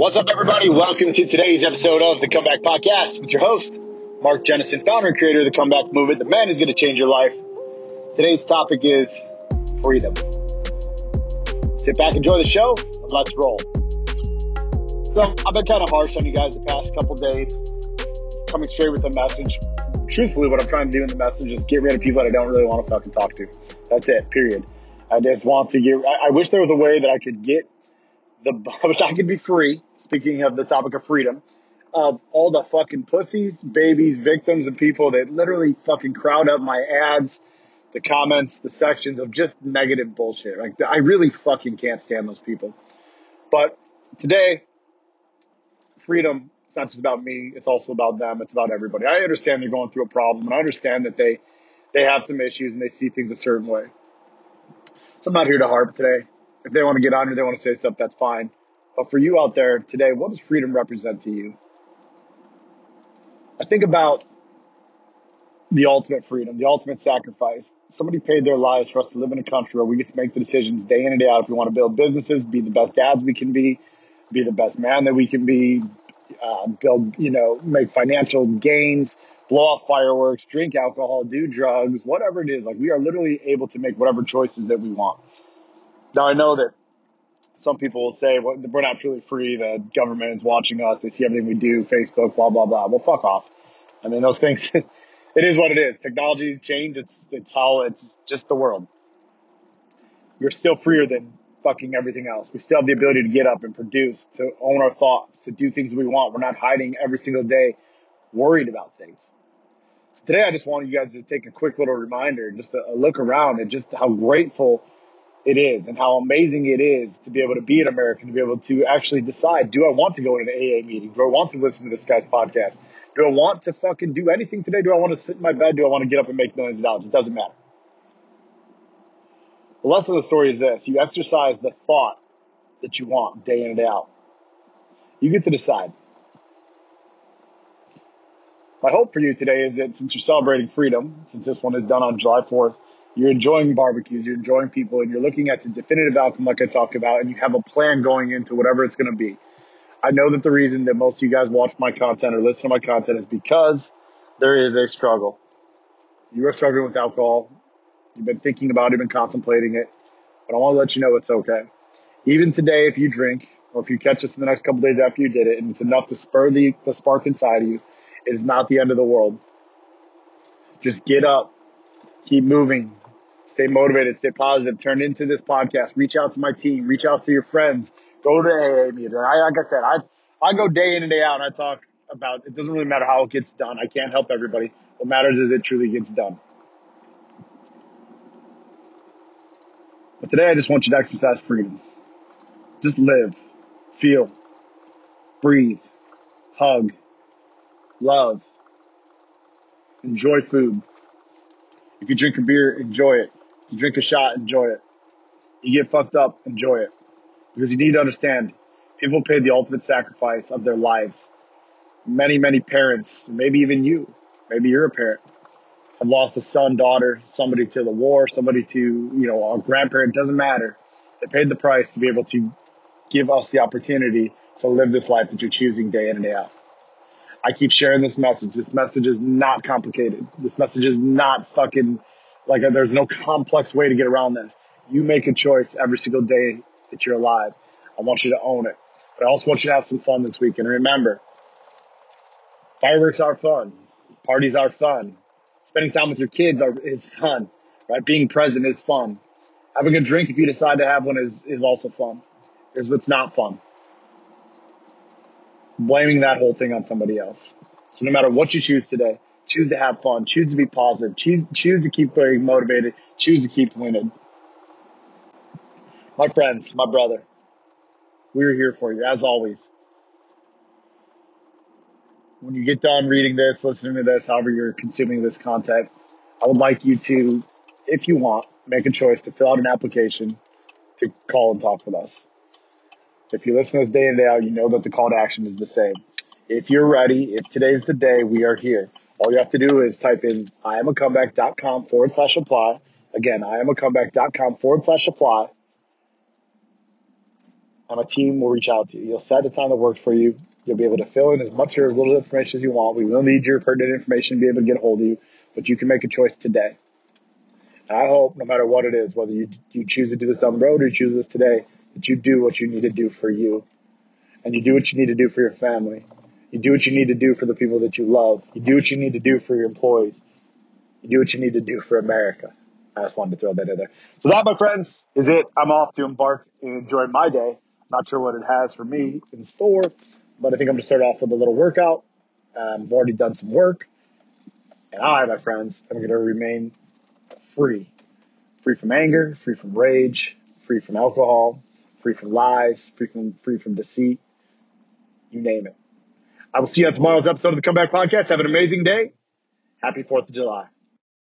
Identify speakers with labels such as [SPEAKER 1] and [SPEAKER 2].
[SPEAKER 1] What's up, everybody? Welcome to today's episode of the Comeback Podcast with your host, Mark Jennison, founder and creator of the Comeback Movement, the man who's going to change your life. Today's topic is freedom. Sit back, enjoy the show, and let's roll. So, I've been kind of harsh on you guys the past couple days, coming straight with a message. Truthfully, what I'm trying to do in the message is get rid of people that I don't really want to fucking talk to. That's it, period. I just want to get, I, I wish there was a way that I could get the, which I could be free, speaking of the topic of freedom, of all the fucking pussies, babies, victims, and people that literally fucking crowd up my ads, the comments, the sections of just negative bullshit. Like, I really fucking can't stand those people. But today, freedom, it's not just about me, it's also about them, it's about everybody. I understand they're going through a problem, and I understand that they, they have some issues and they see things a certain way. So I'm not here to harp today. If they want to get on here, they want to say stuff, that's fine. But for you out there today, what does freedom represent to you? I think about the ultimate freedom, the ultimate sacrifice. Somebody paid their lives for us to live in a country where we get to make the decisions day in and day out if we want to build businesses, be the best dads we can be, be the best man that we can be, uh, build, you know, make financial gains, blow off fireworks, drink alcohol, do drugs, whatever it is. Like we are literally able to make whatever choices that we want. Now I know that some people will say, well, we're not truly free. The government is watching us. They see everything we do, Facebook, blah, blah, blah. Well, fuck off. I mean, those things, it is what it is. Technology change. It's, it's how it's just the world. You're still freer than fucking everything else. We still have the ability to get up and produce, to own our thoughts, to do things we want. We're not hiding every single day worried about things. So today I just wanted you guys to take a quick little reminder, just a, a look around and just how grateful it is and how amazing it is to be able to be an American, to be able to actually decide, do I want to go to an AA meeting? Do I want to listen to this guy's podcast? Do I want to fucking do anything today? Do I want to sit in my bed? Do I want to get up and make millions of dollars? It doesn't matter. The lesson of the story is this. You exercise the thought that you want day in and day out. You get to decide. My hope for you today is that since you're celebrating freedom, since this one is done on July 4th, you're enjoying barbecues, you're enjoying people, and you're looking at the definitive outcome, like I talked about, and you have a plan going into whatever it's going to be. I know that the reason that most of you guys watch my content or listen to my content is because there is a struggle. You are struggling with alcohol. You've been thinking about it, been contemplating it, but I want to let you know it's okay. Even today, if you drink, or if you catch us in the next couple days after you did it, and it's enough to spur the, the spark inside of you, it is not the end of the world. Just get up, keep moving, stay motivated, stay positive, turn into this podcast, reach out to my team, reach out to your friends, go to AA meeting. I, like I said, I, I go day in and day out and I talk about, it doesn't really matter how it gets done. I can't help everybody. What matters is it truly gets done. But today I just want you to exercise freedom. Just live, feel, breathe, hug, love, enjoy food. If you drink a beer, enjoy it. You drink a shot, enjoy it. You get fucked up, enjoy it. Because you need to understand, people paid the ultimate sacrifice of their lives. Many, many parents, maybe even you, maybe you're a parent, have lost a son, daughter, somebody to the war, somebody to, you know, a grandparent, doesn't matter. They paid the price to be able to give us the opportunity to live this life that you're choosing day in and day out. I keep sharing this message. This message is not complicated. This message is not fucking like there's no complex way to get around this. You make a choice every single day that you're alive. I want you to own it. But I also want you to have some fun this weekend. Remember, fireworks are fun. Parties are fun. Spending time with your kids are, is fun, right? Being present is fun. Having a drink if you decide to have one is, is also fun. Here's what's not fun. Blaming that whole thing on somebody else. So no matter what you choose today, choose to have fun, choose to be positive, choose, choose to keep being motivated, choose to keep winning. My friends, my brother, we're here for you as always. When you get done reading this, listening to this, however you're consuming this content, I would like you to, if you want, make a choice to fill out an application to call and talk with us. If you listen to us day in day out, you know that the call to action is the same. If you're ready, if today's the day, we are here. All you have to do is type in iamacomeback.com forward slash apply. Again, iamacomeback.com forward slash apply. and my team will reach out to you. You'll set a time that works for you. You'll be able to fill in as much or as little information as you want. We will need your pertinent information to be able to get a hold of you, but you can make a choice today. And I hope no matter what it is, whether you, you choose to do this down the road or you choose this today, that you do what you need to do for you. And you do what you need to do for your family. You do what you need to do for the people that you love. You do what you need to do for your employees. You do what you need to do for America. I just wanted to throw that in there. So that, my friends, is it. I'm off to embark and enjoy my day. Not sure what it has for me in store, but I think I'm going to start off with a little workout. Um, I've already done some work. And I, my friends, I'm going to remain free. Free from anger, free from rage, free from alcohol, free from lies, free from, free from deceit. You name it. I will see you on tomorrow's episode of the Comeback Podcast. Have an amazing day. Happy 4th of July.